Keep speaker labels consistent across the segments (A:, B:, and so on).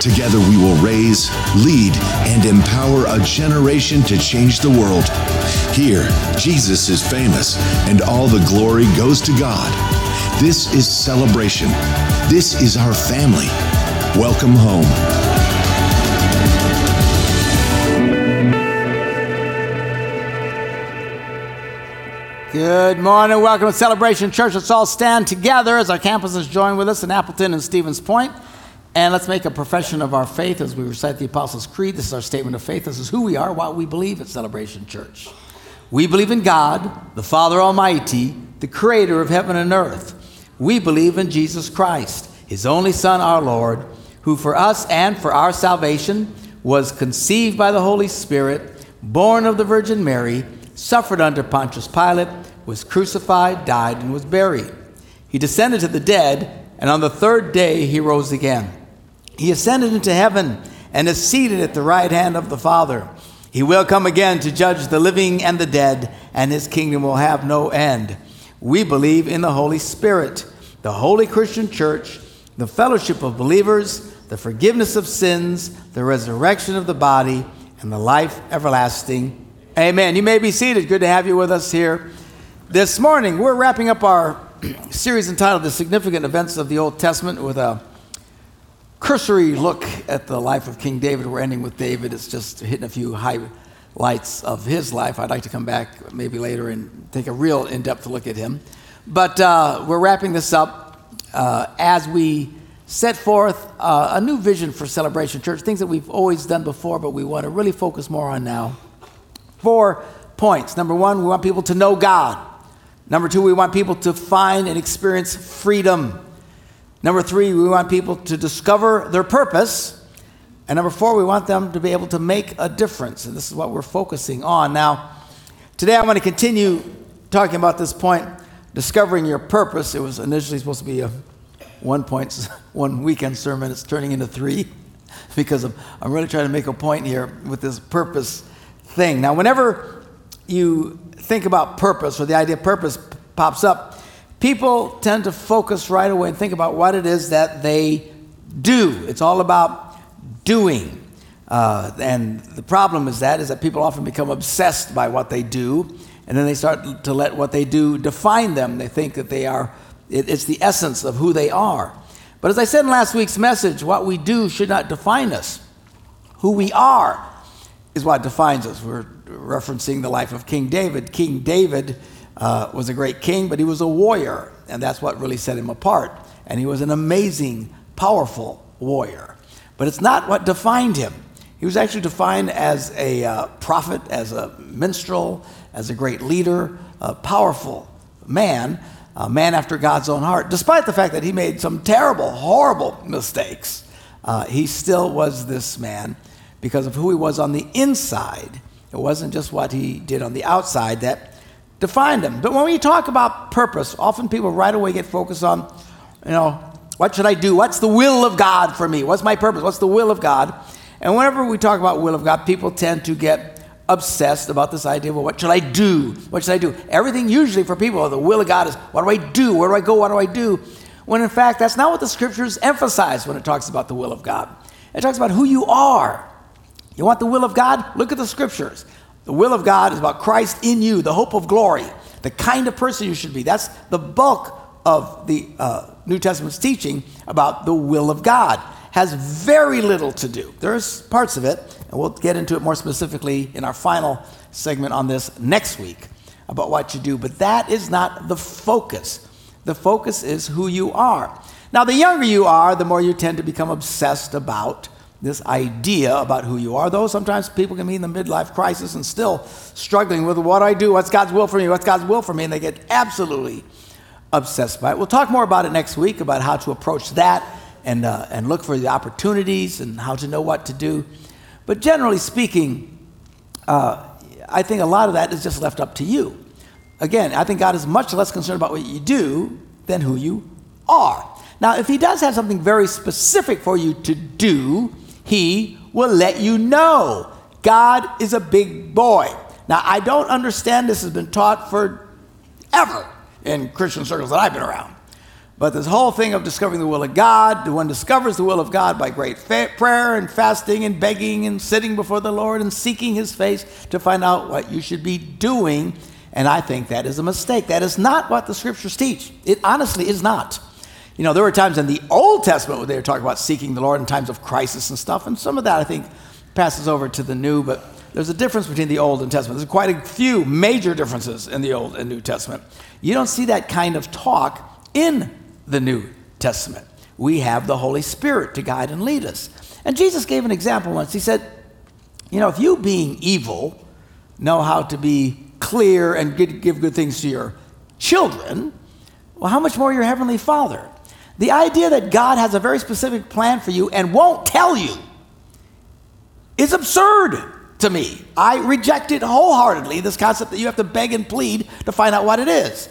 A: Together we will raise, lead, and empower a generation to change the world. Here, Jesus is famous, and all the glory goes to God. This is celebration. This is our family. Welcome home.
B: Good morning. Welcome to Celebration Church. Let's all stand together as our campuses join with us in Appleton and Stevens Point. And let's make a profession of our faith as we recite the Apostles' Creed. This is our statement of faith. This is who we are, what we believe at Celebration Church. We believe in God, the Father Almighty, the creator of heaven and earth. We believe in Jesus Christ, his only Son, our Lord, who for us and for our salvation was conceived by the Holy Spirit, born of the Virgin Mary, suffered under Pontius Pilate, was crucified, died, and was buried. He descended to the dead, and on the third day he rose again. He ascended into heaven and is seated at the right hand of the Father. He will come again to judge the living and the dead, and his kingdom will have no end. We believe in the Holy Spirit, the holy Christian church, the fellowship of believers, the forgiveness of sins, the resurrection of the body, and the life everlasting. Amen. You may be seated. Good to have you with us here this morning. We're wrapping up our series entitled The Significant Events of the Old Testament with a cursory look at the life of King David. We're ending with David. It's just hitting a few highlights of his life. I'd like to come back maybe later and take a real in depth look at him. But uh, we're wrapping this up uh, as we set forth uh, a new vision for Celebration Church, things that we've always done before, but we want to really focus more on now. Four points. Number one, we want people to know God. Number two, we want people to find and experience freedom. Number three, we want people to discover their purpose. And number four, we want them to be able to make a difference. And this is what we're focusing on. Now, today I'm going to continue talking about this point, discovering your purpose. It was initially supposed to be a one point, one weekend sermon. It's turning into three because I'm, I'm really trying to make a point here with this purpose thing. Now, whenever you think about purpose or the idea of purpose pops up, people tend to focus right away and think about what it is that they do. It's all about doing. Uh, and the problem is that is that people often become obsessed by what they do, and then they start to let what they do define them. They think that they are it, it's the essence of who they are. But as I said in last week's message, what we do should not define us. Who we are is what defines us. We're referencing the life of King David. King David uh, was a great king, but he was a warrior, and that's what really set him apart. And he was an amazing, powerful warrior. But it's not what defined him. He was actually defined as a uh, prophet, as a minstrel, as a great leader, a powerful man, a man after God's own heart. Despite the fact that he made some terrible, horrible mistakes, uh, he still was this man because of who he was on the inside. It wasn't just what he did on the outside that defined them. But when we talk about purpose, often people right away get focused on, you know, what should I do? What's the will of God for me? What's my purpose? What's the will of God? And whenever we talk about will of God, people tend to get obsessed about this idea well, what should I do? What should I do? Everything usually for people, the will of God is what do I do? Where do I go? What do I do? When in fact, that's not what the scriptures emphasize when it talks about the will of God. It talks about who you are. You want the will of God? Look at the scriptures. The will of God is about Christ in you, the hope of glory, the kind of person you should be. That's the bulk of the uh, New Testament's teaching about the will of God. Has very little to do. There's parts of it, and we'll get into it more specifically in our final segment on this next week about what you do. But that is not the focus. The focus is who you are. Now, the younger you are, the more you tend to become obsessed about this idea about who you are, though sometimes people can be in the midlife crisis and still struggling with what do I do, what's God's will for me, what's God's will for me, and they get absolutely obsessed by it. We'll talk more about it next week about how to approach that and, uh, and look for the opportunities and how to know what to do. But generally speaking, uh, I think a lot of that is just left up to you. Again, I think God is much less concerned about what you do than who you are. Now, if He does have something very specific for you to do, He will let you know. God is a big boy. Now, I don't understand this has been taught forever in Christian circles that I've been around. But this whole thing of discovering the will of God, the one discovers the will of God by great fa- prayer and fasting and begging and sitting before the Lord and seeking His face to find out what you should be doing. And I think that is a mistake. That is not what the scriptures teach. It honestly is not. You know, there were times in the Old Testament where they were talking about seeking the Lord in times of crisis and stuff, and some of that I think passes over to the New, but there's a difference between the Old and Testament. There's quite a few major differences in the Old and New Testament. You don't see that kind of talk in the New Testament. We have the Holy Spirit to guide and lead us. And Jesus gave an example once. He said, You know, if you being evil know how to be clear and give good things to your children, well, how much more your Heavenly Father? The idea that God has a very specific plan for you and won't tell you is absurd to me. I reject it wholeheartedly, this concept that you have to beg and plead to find out what it is.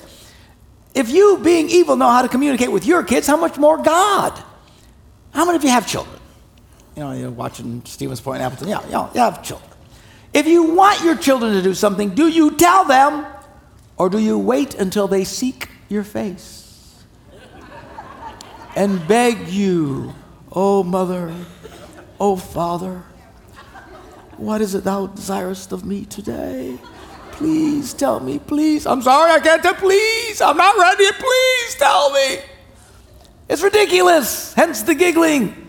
B: If you, being evil, know how to communicate with your kids, how much more God? How many of you have children? You know, you're watching Stevens Point, Appleton. Yeah, yeah, you have children. If you want your children to do something, do you tell them or do you wait until they seek your face and beg you, oh mother, oh father, what is it thou desirest of me today? Please tell me, please. I'm sorry, I can't tell. Please, I'm not ready. Please tell me. It's ridiculous, hence the giggling.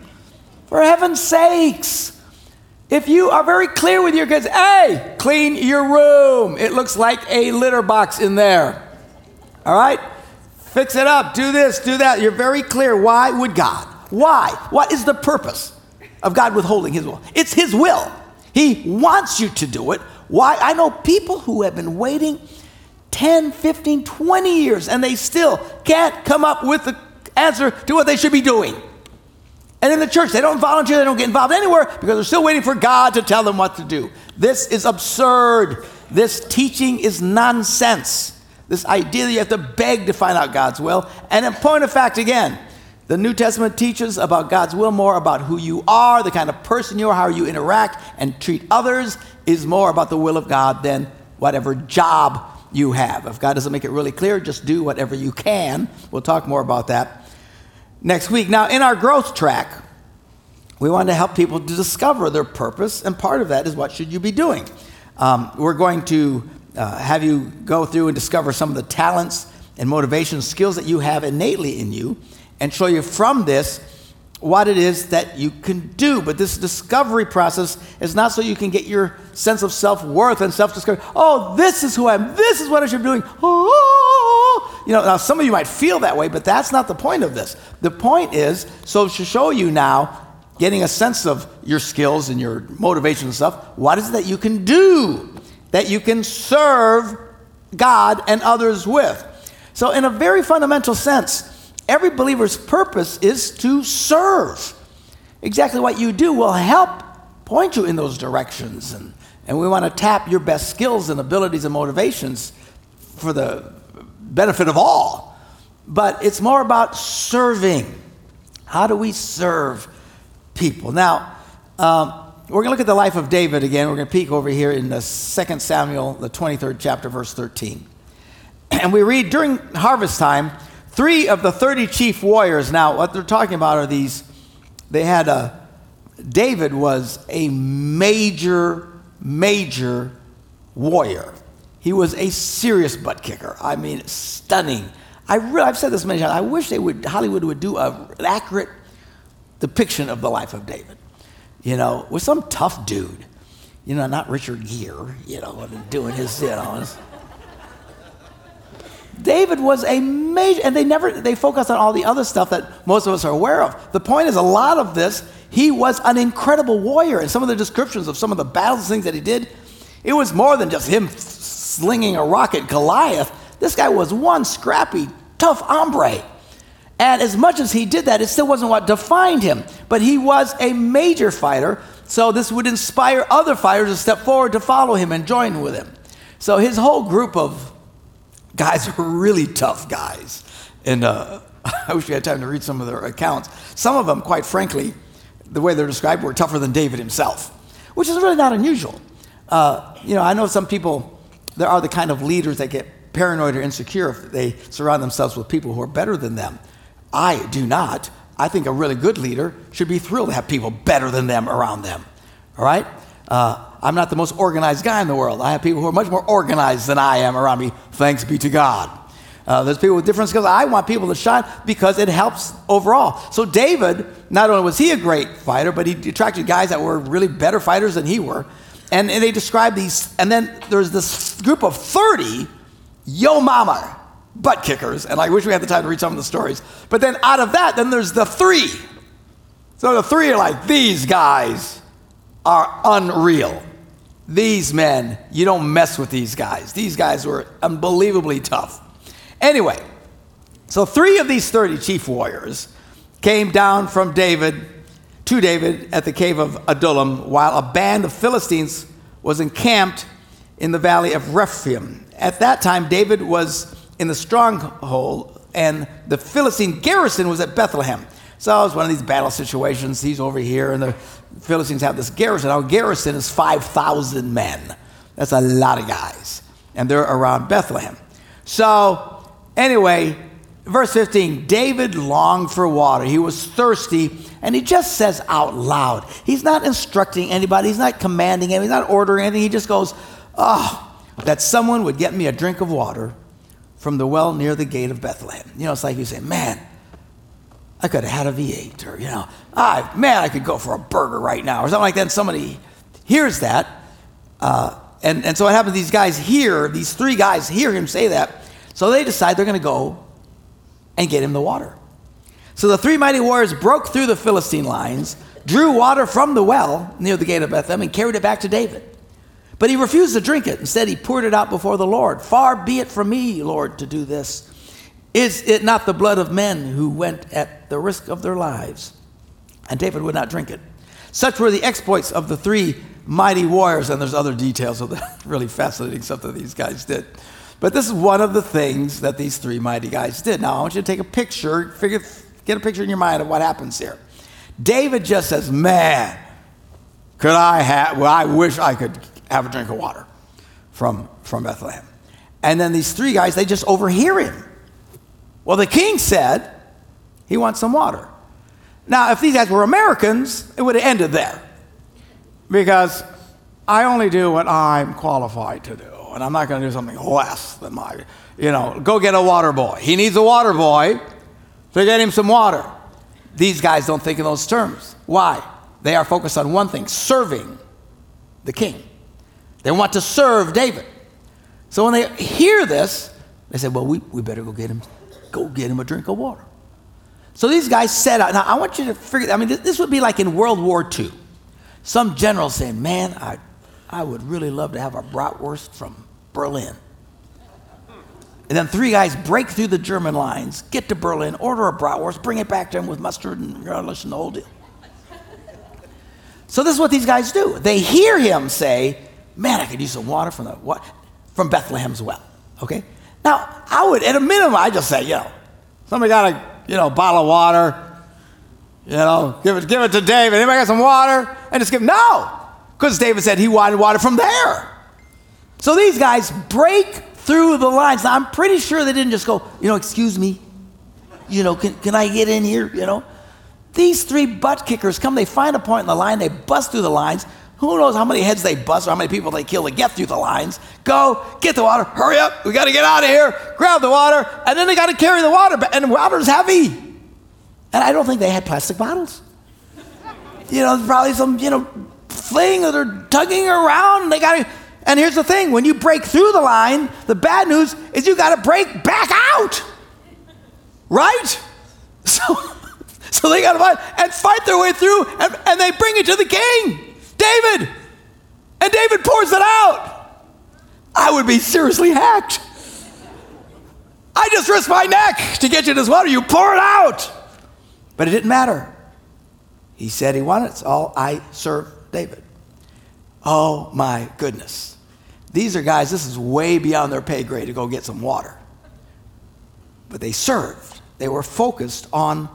B: For heaven's sakes. If you are very clear with your kids, hey, clean your room. It looks like a litter box in there. All right? Fix it up. Do this, do that. You're very clear. Why would God? Why? What is the purpose of God withholding His will? It's His will. He wants you to do it. Why? I know people who have been waiting 10, 15, 20 years and they still can't come up with the answer to what they should be doing. And in the church, they don't volunteer, they don't get involved anywhere because they're still waiting for God to tell them what to do. This is absurd. This teaching is nonsense. This idea that you have to beg to find out God's will. And in point of fact, again, the New Testament teaches about God's will more about who you are, the kind of person you are, how you interact and treat others is more about the will of God than whatever job you have. If God doesn't make it really clear, just do whatever you can. We'll talk more about that next week. Now, in our growth track, we want to help people to discover their purpose, and part of that is what should you be doing. Um, we're going to uh, have you go through and discover some of the talents and motivation skills that you have innately in you and show you from this what it is that you can do. But this discovery process is not so you can get your sense of self worth and self discovery. Oh, this is who I am. This is what I should be doing. Oh, you know, now some of you might feel that way, but that's not the point of this. The point is so to show you now, getting a sense of your skills and your motivation and stuff, what is it that you can do that you can serve God and others with? So, in a very fundamental sense, every believer's purpose is to serve. Exactly what you do will help point you in those directions. And, and we want to tap your best skills and abilities and motivations for the benefit of all. But it's more about serving. How do we serve people? Now, um, we're going to look at the life of David again. We're going to peek over here in the 2 Samuel, the 23rd chapter, verse 13. And we read during harvest time, Three of the 30 chief warriors, now, what they're talking about are these, they had a, David was a major, major warrior. He was a serious butt kicker. I mean, stunning. I really, I've said this many times. I wish they would, Hollywood would do a, an accurate depiction of the life of David. You know, with some tough dude. You know, not Richard Gere, you know, doing his, you know. David was a major, and they never, they focus on all the other stuff that most of us are aware of. The point is, a lot of this, he was an incredible warrior. And some of the descriptions of some of the battles, things that he did, it was more than just him slinging a rock at Goliath. This guy was one scrappy, tough hombre. And as much as he did that, it still wasn't what defined him. But he was a major fighter, so this would inspire other fighters to step forward to follow him and join with him. So his whole group of guys were really tough guys. And uh, I wish we had time to read some of their accounts. Some of them, quite frankly, the way they're described, were tougher than David himself, which is really not unusual. Uh, you know, I know some people, there are the kind of leaders that get paranoid or insecure if they surround themselves with people who are better than them. I do not. I think a really good leader should be thrilled to have people better than them around them. All right? Uh, I'm not the most organized guy in the world. I have people who are much more organized than I am around me. Thanks be to God. Uh, there's people with different skills. I want people to shine because it helps overall. So David, not only was he a great fighter, but he attracted guys that were really better fighters than he were. And, and they describe these, and then there's this group of 30 yo mama butt kickers. And I wish we had the time to read some of the stories. But then out of that, then there's the three. So the three are like, these guys are unreal. These men, you don't mess with these guys. These guys were unbelievably tough. Anyway, so three of these 30 chief warriors came down from David to David at the cave of Adullam while a band of Philistines was encamped in the valley of Rephaim. At that time, David was in the stronghold, and the Philistine garrison was at Bethlehem. So it was one of these battle situations. He's over here, and the Philistines have this garrison. Our garrison is 5,000 men. That's a lot of guys. And they're around Bethlehem. So Anyway, verse 15 David longed for water. He was thirsty, and he just says out loud. He's not instructing anybody, he's not commanding anything, he's not ordering anything. He just goes, Oh, that someone would get me a drink of water from the well near the gate of Bethlehem. You know, it's like you say, Man, I could have had a V8, or, you know, ah, man, I could go for a burger right now, or something like that. And somebody hears that. Uh, and, and so what happens, these guys hear, these three guys hear him say that, so they decide they're going to go and get him the water. So the three mighty warriors broke through the Philistine lines, drew water from the well near the gate of Bethlehem, and carried it back to David. But he refused to drink it. Instead, he poured it out before the Lord. Far be it from me, Lord, to do this. Is it not the blood of men who went at the risk of their lives? And David would not drink it. Such were the exploits of the three mighty warriors, and there's other details of the really fascinating stuff that these guys did. But this is one of the things that these three mighty guys did. Now, I want you to take a picture, figure, get a picture in your mind of what happens here. David just says, Man, could I have, well, I wish I could have a drink of water from, from Bethlehem. And then these three guys, they just overhear him. Well, the king said he wants some water. Now, if these guys were Americans, it would have ended there. Because I only do what I'm qualified to do and I'm not going to do something less than my, you know, go get a water boy. He needs a water boy, to get him some water. These guys don't think in those terms. Why? They are focused on one thing serving the king. They want to serve David. So when they hear this, they say, well, we, we better go get him, go get him a drink of water. So these guys set out. Now, I want you to figure, I mean, this would be like in World War II. Some general saying, man, I I would really love to have a bratwurst from Berlin. And then three guys break through the German lines, get to Berlin, order a bratwurst, bring it back to him with mustard and relish and the whole deal. So this is what these guys do. They hear him say, "Man, I could use some water from the what from Bethlehem's well." Okay. Now I would, at a minimum, I just say, you know, somebody got a you know bottle of water, you know, give it give it to David. Anybody got some water? And just give no. Because David said he wanted water from there. So these guys break through the lines. Now, I'm pretty sure they didn't just go, you know, excuse me, you know, can, can I get in here? You know, these three butt kickers come, they find a point in the line, they bust through the lines. Who knows how many heads they bust or how many people they kill to get through the lines? Go, get the water, hurry up, we got to get out of here, grab the water, and then they got to carry the water, and the water's heavy. And I don't think they had plastic bottles. You know, probably some, you know, thing that they're tugging around. They got to, and here's the thing when you break through the line, the bad news is you got to break back out. Right? So, so they got to fight and fight their way through, and, and they bring it to the king, David. And David pours it out. I would be seriously hacked. I just risked my neck to get you this water. You pour it out. But it didn't matter. He said he wanted it. It's all I serve David. Oh my goodness. These are guys, this is way beyond their pay grade to go get some water. but they served. They were focused on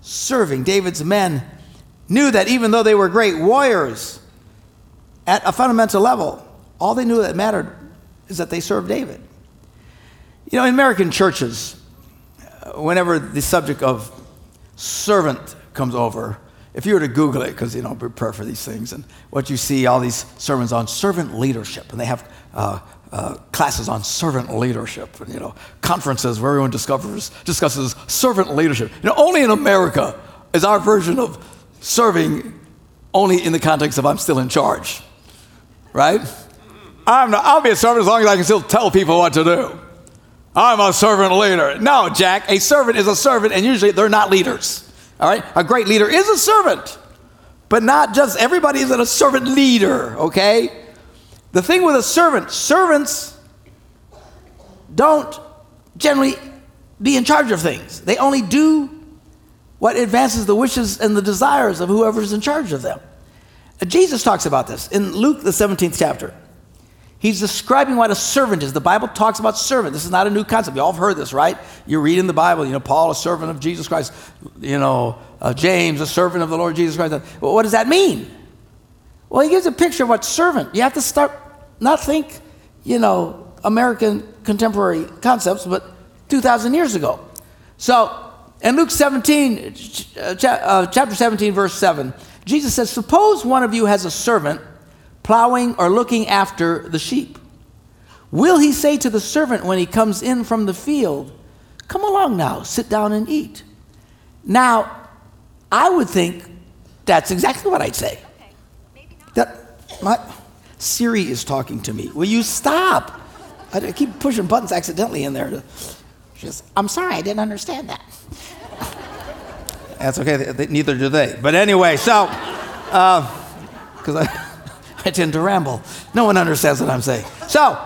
B: serving. David's men knew that even though they were great warriors at a fundamental level, all they knew that mattered is that they served David. You know, in American churches, uh, whenever the subject of servant comes over, if you were to Google it, because you know, prepare for these things, and what you see, all these sermons on servant leadership, and they have uh, uh, classes on servant leadership, and you know, conferences where everyone discovers discusses servant leadership. You know, only in America is our version of serving only in the context of I'm still in charge, right? I'm not, I'll be a servant as long as I can still tell people what to do. I'm a servant leader. No, Jack, a servant is a servant, and usually they're not leaders. All right? A great leader is a servant, but not just everybody isn't a servant leader, okay? The thing with a servant, servants don't generally be in charge of things. They only do what advances the wishes and the desires of whoever's in charge of them. Jesus talks about this in Luke, the 17th chapter. He's describing what a servant is. The Bible talks about servant. This is not a new concept. You all have heard this, right? You read in the Bible, you know, Paul, a servant of Jesus Christ, you know, uh, James, a servant of the Lord Jesus Christ. Well, what does that mean? Well, he gives a picture of what servant. You have to start, not think, you know, American contemporary concepts, but 2,000 years ago. So, in Luke 17, uh, chapter 17, verse 7, Jesus says, Suppose one of you has a servant plowing or looking after the sheep. Will he say to the servant when he comes in from the field, Come along now, sit down and eat? Now, I would think that's exactly what I'd say. Okay, that, my, Siri is talking to me. Will you stop? I keep pushing buttons accidentally in there. To, just, I'm sorry, I didn't understand that. That's okay, they, they, neither do they. But anyway, so, because uh, I. I tend to ramble. No one understands what I'm saying. So,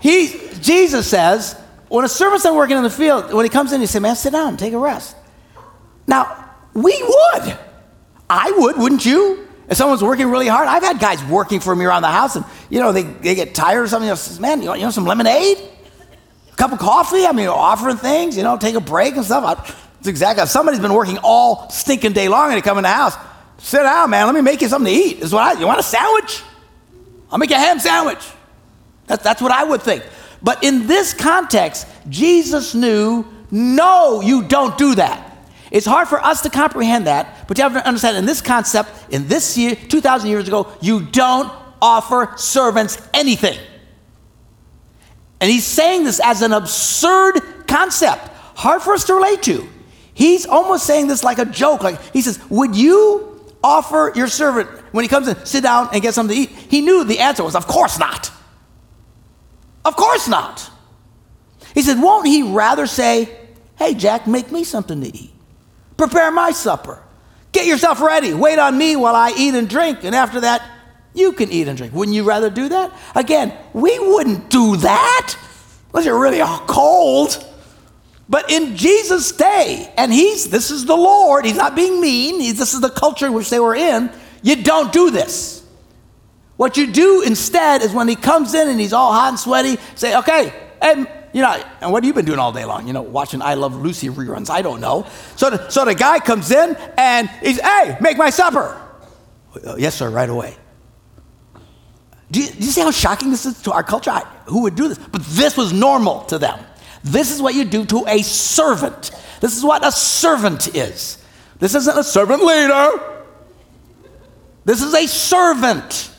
B: he, Jesus says, when a servant's not working in the field, when he comes in, he says, Man, sit down, take a rest. Now, we would. I would, wouldn't you? If someone's working really hard, I've had guys working for me around the house, and you know they, they get tired or something. You know, man, you want, you want some lemonade, a cup of coffee? I mean, offering things, you know, take a break and stuff. I, it's exactly. Somebody's been working all stinking day long, and they come in the house. Sit down, man. Let me make you something to eat. Is what I, you want a sandwich? I'll make you a ham sandwich. That, that's what I would think. But in this context, Jesus knew, no, you don't do that. It's hard for us to comprehend that, but you have to understand in this concept, in this year, 2,000 years ago, you don't offer servants anything. And he's saying this as an absurd concept, hard for us to relate to. He's almost saying this like a joke. Like he says, Would you offer your servant, when he comes in, sit down and get something to eat? He knew the answer was, of course not. Of course not. He said, won't he rather say, hey, Jack, make me something to eat? Prepare my supper. Get yourself ready. Wait on me while I eat and drink. And after that, you can eat and drink. Wouldn't you rather do that? Again, we wouldn't do that unless you're really cold. But in Jesus' day, and he's this is the Lord, he's not being mean, he's, this is the culture in which they were in, you don't do this. What you do instead is when he comes in and he's all hot and sweaty, say, okay, and you know, and what have you been doing all day long? You know, watching I Love Lucy reruns. I don't know. So the, so the guy comes in and he's, hey, make my supper. Yes, sir, right away. Do you, do you see how shocking this is to our culture? I, who would do this? But this was normal to them. This is what you do to a servant. This is what a servant is. This isn't a servant leader. This is a servant.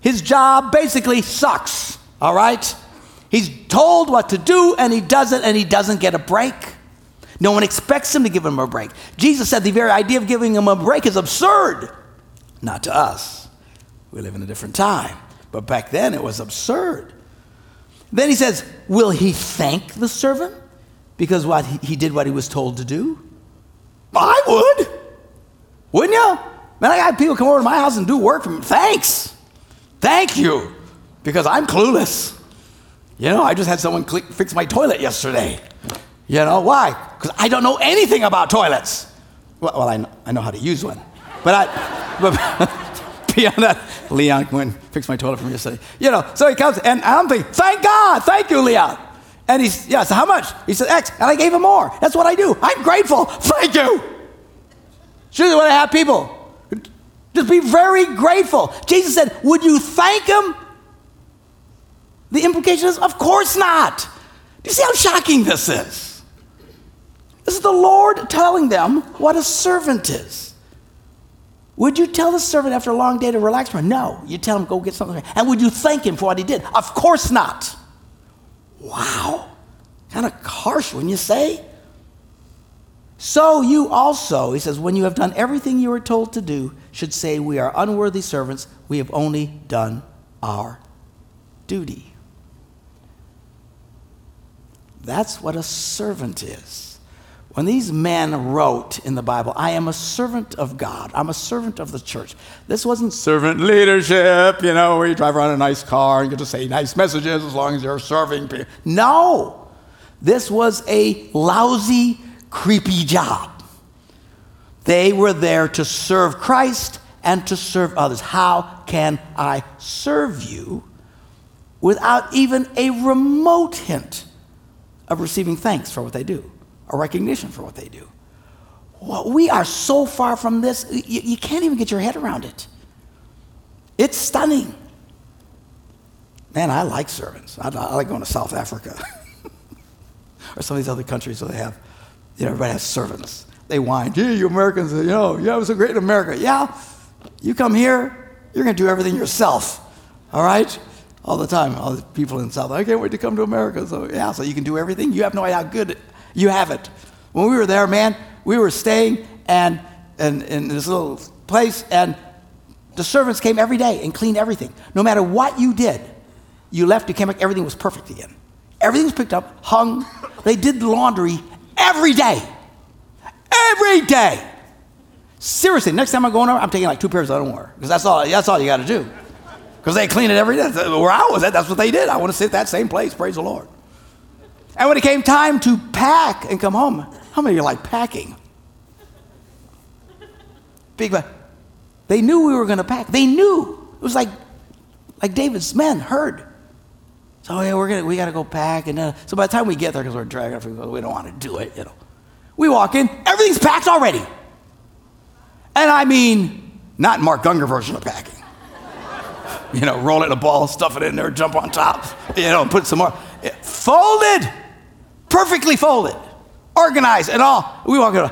B: His job basically sucks, all right? He's told what to do and he does it and he doesn't get a break. No one expects him to give him a break. Jesus said the very idea of giving him a break is absurd. Not to us. We live in a different time. But back then it was absurd. Then he says, Will he thank the servant because what he did what he was told to do? I would. Wouldn't you? Man, I got people come over to my house and do work for me. Thanks. Thank you. Because I'm clueless. You know, I just had someone click, fix my toilet yesterday. You know, why? Because I don't know anything about toilets. Well, well I, know, I know how to use one. But I, but, beyond that, Leon went and fixed my toilet me yesterday. You know, so he comes, and I'm thinking, thank God, thank you, Leon. And he's, yeah, so how much? He said, X. And I gave him more. That's what I do. I'm grateful. Thank you. Should what I have people. Just be very grateful. Jesus said, Would you thank him? The implication is, Of course not. Do you see how shocking this is? This is the Lord telling them what a servant is. Would you tell the servant after a long day to relax? No. You tell him, go get something. And would you thank him for what he did? Of course not. Wow. Kind of harsh when you say. So you also, he says, when you have done everything you were told to do, should say, We are unworthy servants. We have only done our duty. That's what a servant is. When these men wrote in the Bible, I am a servant of God, I'm a servant of the church. This wasn't servant leadership, you know, where you drive around in a nice car and get to say nice messages as long as you're serving people. No, this was a lousy, creepy job. They were there to serve Christ and to serve others. How can I serve you without even a remote hint of receiving thanks for what they do, or recognition for what they do? Well, we are so far from this, you, you can't even get your head around it. It's stunning. Man, I like servants. I, I like going to South Africa or some of these other countries where they have, you know, everybody has servants. They whine, gee, you Americans, you know, it was so great in America. Yeah, you come here, you're going to do everything yourself, all right? All the time, all the people in South, I can't wait to come to America. So, yeah, so you can do everything. You have no idea how good you have it. When we were there, man, we were staying and, in this little place, and the servants came every day and cleaned everything. No matter what you did, you left, you came back, everything was perfect again. Everything was picked up, hung. They did the laundry every day. Every day. Seriously, next time I'm going over, I'm taking like two pairs of underwear because that's all. That's all you got to do. Because they clean it every day. Where I was at, that's what they did. I want to sit that same place. Praise the Lord. And when it came time to pack and come home, how many of you like packing? Big, they knew we were going to pack. They knew it was like, like David's men heard. So yeah, we're gonna we got to go pack, and uh, so by the time we get there, because we're dragging, we don't want to do it, you know. We walk in, everything's packed already. And I mean, not Mark Gungor version of packing. you know, roll it in a ball, stuff it in there, jump on top, you know, put some more. Folded, perfectly folded, organized, and all. We walk in,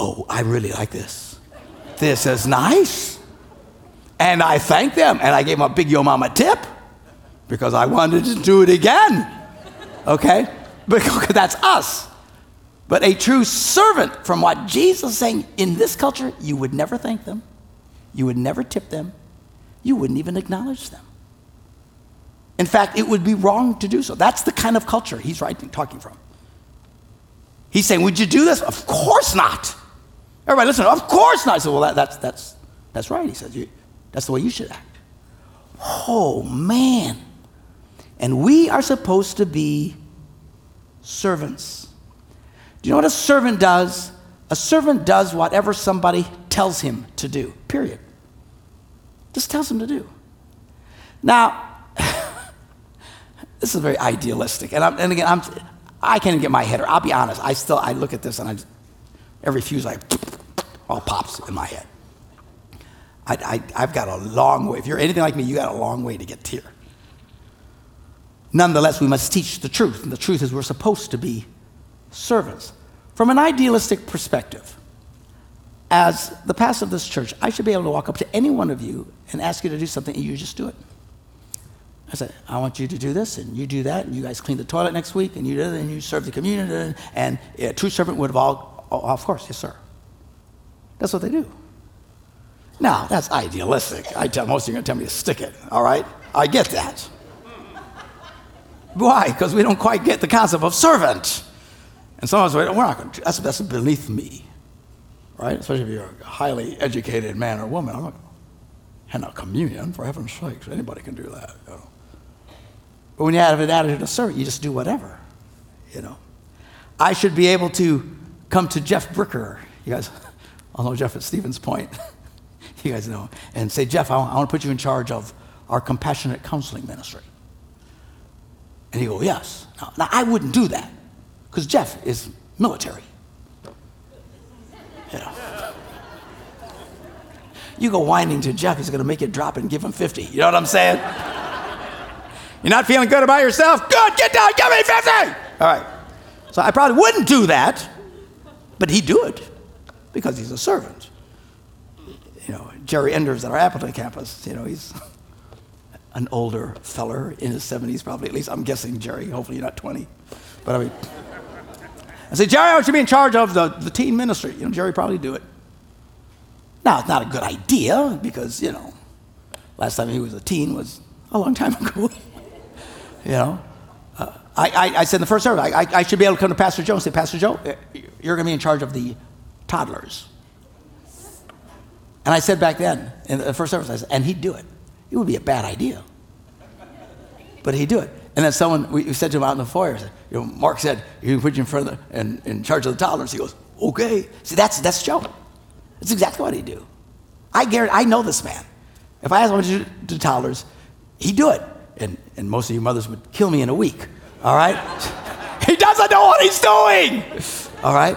B: oh, I really like this. This is nice. And I thanked them, and I gave them a big yo mama tip because I wanted to do it again. Okay? Because that's us. But a true servant, from what Jesus is saying, in this culture, you would never thank them, you would never tip them, you wouldn't even acknowledge them. In fact, it would be wrong to do so. That's the kind of culture he's writing, talking from. He's saying, Would you do this? Of course not. Everybody, listen, of course not. I said, Well, that, that's, that's, that's right. He says, That's the way you should act. Oh, man. And we are supposed to be servants. Do you know what a servant does? A servant does whatever somebody tells him to do, period. Just tells him to do. Now, this is very idealistic. And, I'm, and again, I'm, I can't even get my head, or I'll be honest, I still, I look at this and I just, every fuse like, all pops in my head. I, I, I've got a long way. If you're anything like me, you got a long way to get here. Nonetheless, we must teach the truth. And the truth is, we're supposed to be servants. From an idealistic perspective, as the pastor of this church, I should be able to walk up to any one of you and ask you to do something, and you just do it. I said, I want you to do this, and you do that, and you guys clean the toilet next week, and you do that, and you serve the community. and, a true servant would have all, oh, of course, yes, sir. That's what they do. Now, that's idealistic. I tell most of you are going to tell me to stick it, all right? I get that. Why? Because we don't quite get the concept of servant. And some of us, we're not going to, that's, that's beneath me, right? Especially if you're a highly educated man or woman. I'm to hand out communion, for heaven's sakes. Anybody can do that, you know. But when you have an attitude of servant, you just do whatever, you know. I should be able to come to Jeff Bricker, you guys, I'll know Jeff at Stevens Point, you guys know, and say, Jeff, I want, to put you in charge of our compassionate counseling ministry. And he go, yes. Now, now I wouldn't do that because Jeff is military. You know. You go whining to Jeff, he's going to make it drop and give him 50. You know what I'm saying? You're not feeling good about yourself? Good, get down, give me 50. All right. So I probably wouldn't do that, but he'd do it because he's a servant. You know, Jerry Enders at our Appleton campus, you know, he's an older feller in his 70s, probably at least. I'm guessing, Jerry. Hopefully, you're not 20. But I mean, I say, Jerry, I want you to be in charge of the, the teen ministry. You know, Jerry probably do it. Now, it's not a good idea because, you know, last time he was a teen was a long time ago. you know, uh, I, I, I, said in the first service, I, I, should be able to come to Pastor Joe and say, Pastor Joe, eh, you're going to be in charge of the toddlers. And I said back then, in the first service, I said, and he'd do it. It would be a bad idea. But he'd do it. And then someone, we said to him out in the foyer, said, you know, Mark said, you can put you in front of the, in, in charge of the toddlers. He goes, okay. See, that's, that's Joe. That's exactly what he'd do. I guarantee, I know this man. If I asked him to do, do toddlers, he'd do it. And, and most of you mothers would kill me in a week, all right? he doesn't know what he's doing, all right?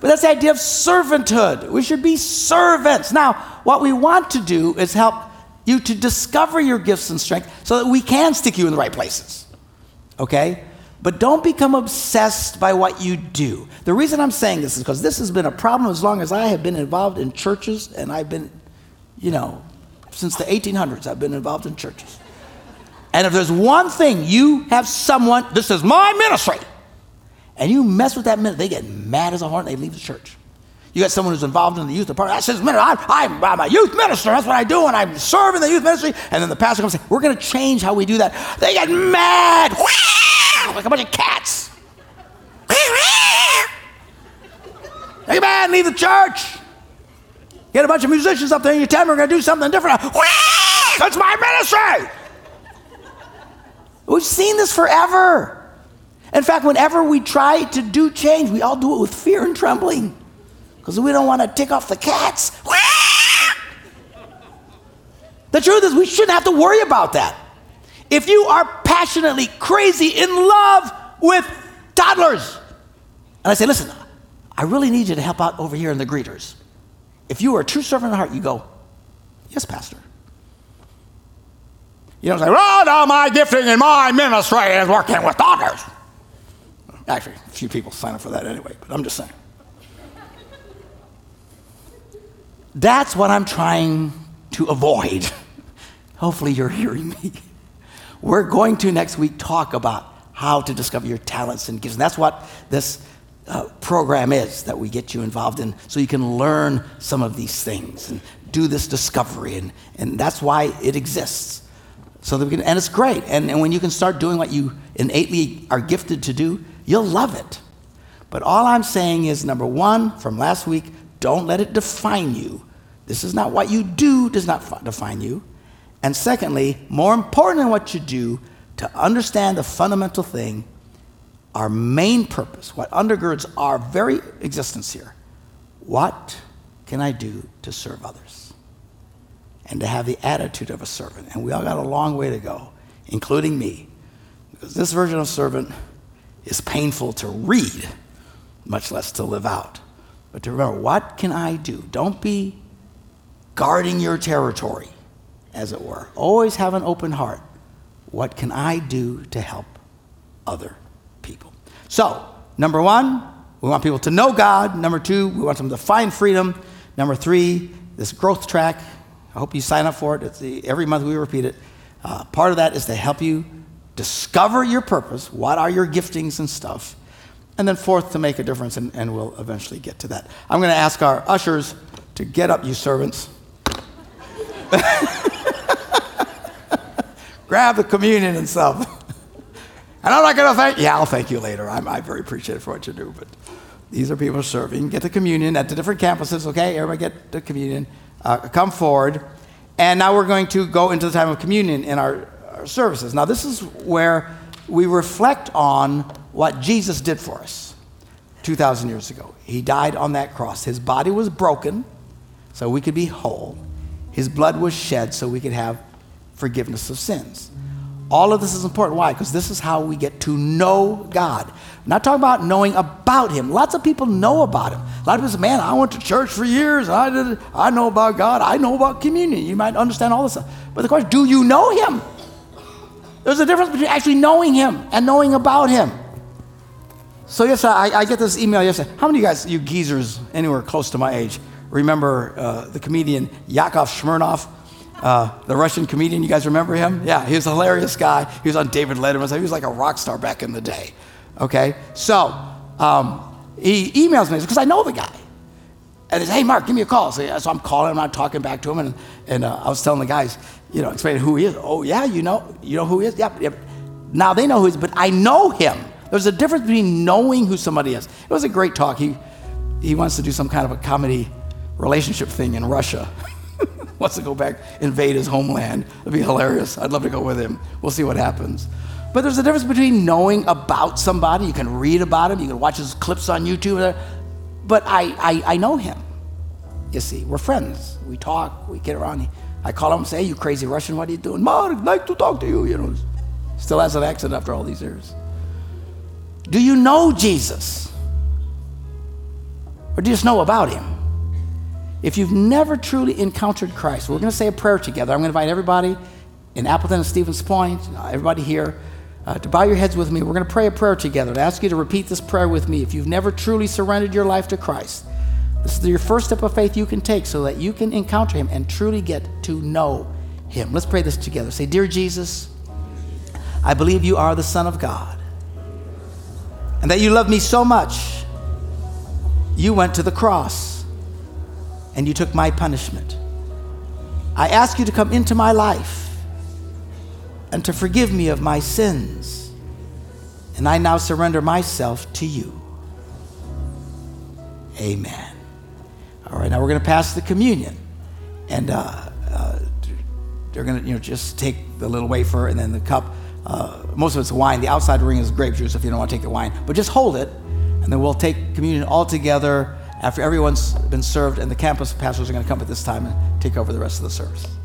B: But that's the idea of servanthood. We should be servants. Now, what we want to do is help you to discover your gifts and strength so that we can stick you in the right places. Okay? But don't become obsessed by what you do. The reason I'm saying this is because this has been a problem as long as I have been involved in churches, and I've been, you know, since the 1800s, I've been involved in churches. And if there's one thing you have someone, this is my ministry, and you mess with that minute, they get mad as a hornet, they leave the church. You got someone who's involved in the youth department. That's says, I'm, I'm, I'm, a youth minister. That's what I do, and I'm serving the youth ministry. And then the pastor comes and says, We're going to change how we do that. They get mad, like a bunch of cats. Hey, man, leave the church. Get a bunch of musicians up there and you tell them we're going to do something different. That's my ministry. We've seen this forever. In fact, whenever we try to do change, we all do it with fear and trembling because we don't want to tick off the cats. The truth is, we shouldn't have to worry about that. If you are passionately crazy in love with toddlers, and I say, listen, I really need you to help out over here in the greeters. If you are a true servant of the heart, you go, yes, Pastor. You don't say, oh, no, my gifting and my ministry is working with toddlers. Actually, a few people sign up for that anyway, but I'm just saying. That's what I'm trying to avoid. Hopefully, you're hearing me. We're going to next week talk about how to discover your talents and gifts. And that's what this uh, program is that we get you involved in so you can learn some of these things and do this discovery. And, and that's why it exists. So that we can, and it's great. And, and when you can start doing what you innately are gifted to do, You'll love it. But all I'm saying is number one, from last week, don't let it define you. This is not what you do, does not define you. And secondly, more important than what you do, to understand the fundamental thing, our main purpose, what undergirds our very existence here. What can I do to serve others? And to have the attitude of a servant. And we all got a long way to go, including me. Because this version of servant is painful to read, much less to live out. But to remember, what can I do? Don't be guarding your territory, as it were. Always have an open heart. What can I do to help other people? So, number one, we want people to know God. Number two, we want them to find freedom. Number three, this growth track. I hope you sign up for it. The, every month we repeat it. Uh, part of that is to help you discover your purpose, what are your giftings and stuff, and then fourth, to make a difference, and, and we'll eventually get to that. I'm going to ask our ushers to get up, you servants. Grab the communion and stuff. And I'm not going to thank, yeah, I'll thank you later. I'm, I'm very appreciative for what you do, but these are people serving. Get the communion at the different campuses, okay? Everybody get the communion. Uh, come forward. And now we're going to go into the time of communion in our services. Now, this is where we reflect on what Jesus did for us 2,000 years ago. He died on that cross. His body was broken so we could be whole, His blood was shed so we could have forgiveness of sins. All of this is important. Why? Because this is how we get to know God. I'm not talking about knowing about Him. Lots of people know about Him. A lot of people say, man, I went to church for years. I, did, I know about God. I know about communion. You might understand all this stuff. But the question, do you know Him? There's a difference between actually knowing Him and knowing about Him. So yes, I, I get this email yesterday. How many of you guys, you geezers, anywhere close to my age, remember uh, the comedian Yakov Smirnoff? Uh, the Russian comedian, you guys remember him? Yeah, he was a hilarious guy. He was on David Letterman. He was like a rock star back in the day. Okay, so um, he emails me because I know the guy. And he says, hey, Mark, give me a call. So, yeah, so I'm calling him, I'm talking back to him, and, and uh, I was telling the guys, you know, explaining who he is. Oh, yeah, you know, you know who he is? Yep, yep. Now they know who he is, but I know him. There's a difference between knowing who somebody is. It was a great talk. He, he wants to do some kind of a comedy relationship thing in Russia. wants to go back, invade his homeland. It'd be hilarious. I'd love to go with him. We'll see what happens. But there's a difference between knowing about somebody. You can read about him, you can watch his clips on YouTube. Uh, but I, I, I know him. You see, we're friends. We talk, we get around. I call him and say, hey, you crazy Russian, what are you doing? Mark, like to talk to you, you know. Still has an accent after all these years. Do you know Jesus? Or do you just know about him? If you've never truly encountered Christ, we're going to say a prayer together. I'm going to invite everybody in Appleton and Stevens Point, everybody here, uh, to bow your heads with me. We're going to pray a prayer together. I ask you to repeat this prayer with me. If you've never truly surrendered your life to Christ, this is your first step of faith you can take so that you can encounter Him and truly get to know Him. Let's pray this together. Say, Dear Jesus, I believe you are the Son of God and that you love me so much, you went to the cross and you took my punishment. I ask you to come into my life and to forgive me of my sins. And I now surrender myself to you. Amen. All right, now we're going to pass the communion. And uh, uh, they're going to you know, just take the little wafer and then the cup. Uh, most of it's wine. The outside ring is grape juice if you don't want to take the wine. But just hold it, and then we'll take communion all together after everyone's been served, and the campus pastors are going to come at this time and take over the rest of the service.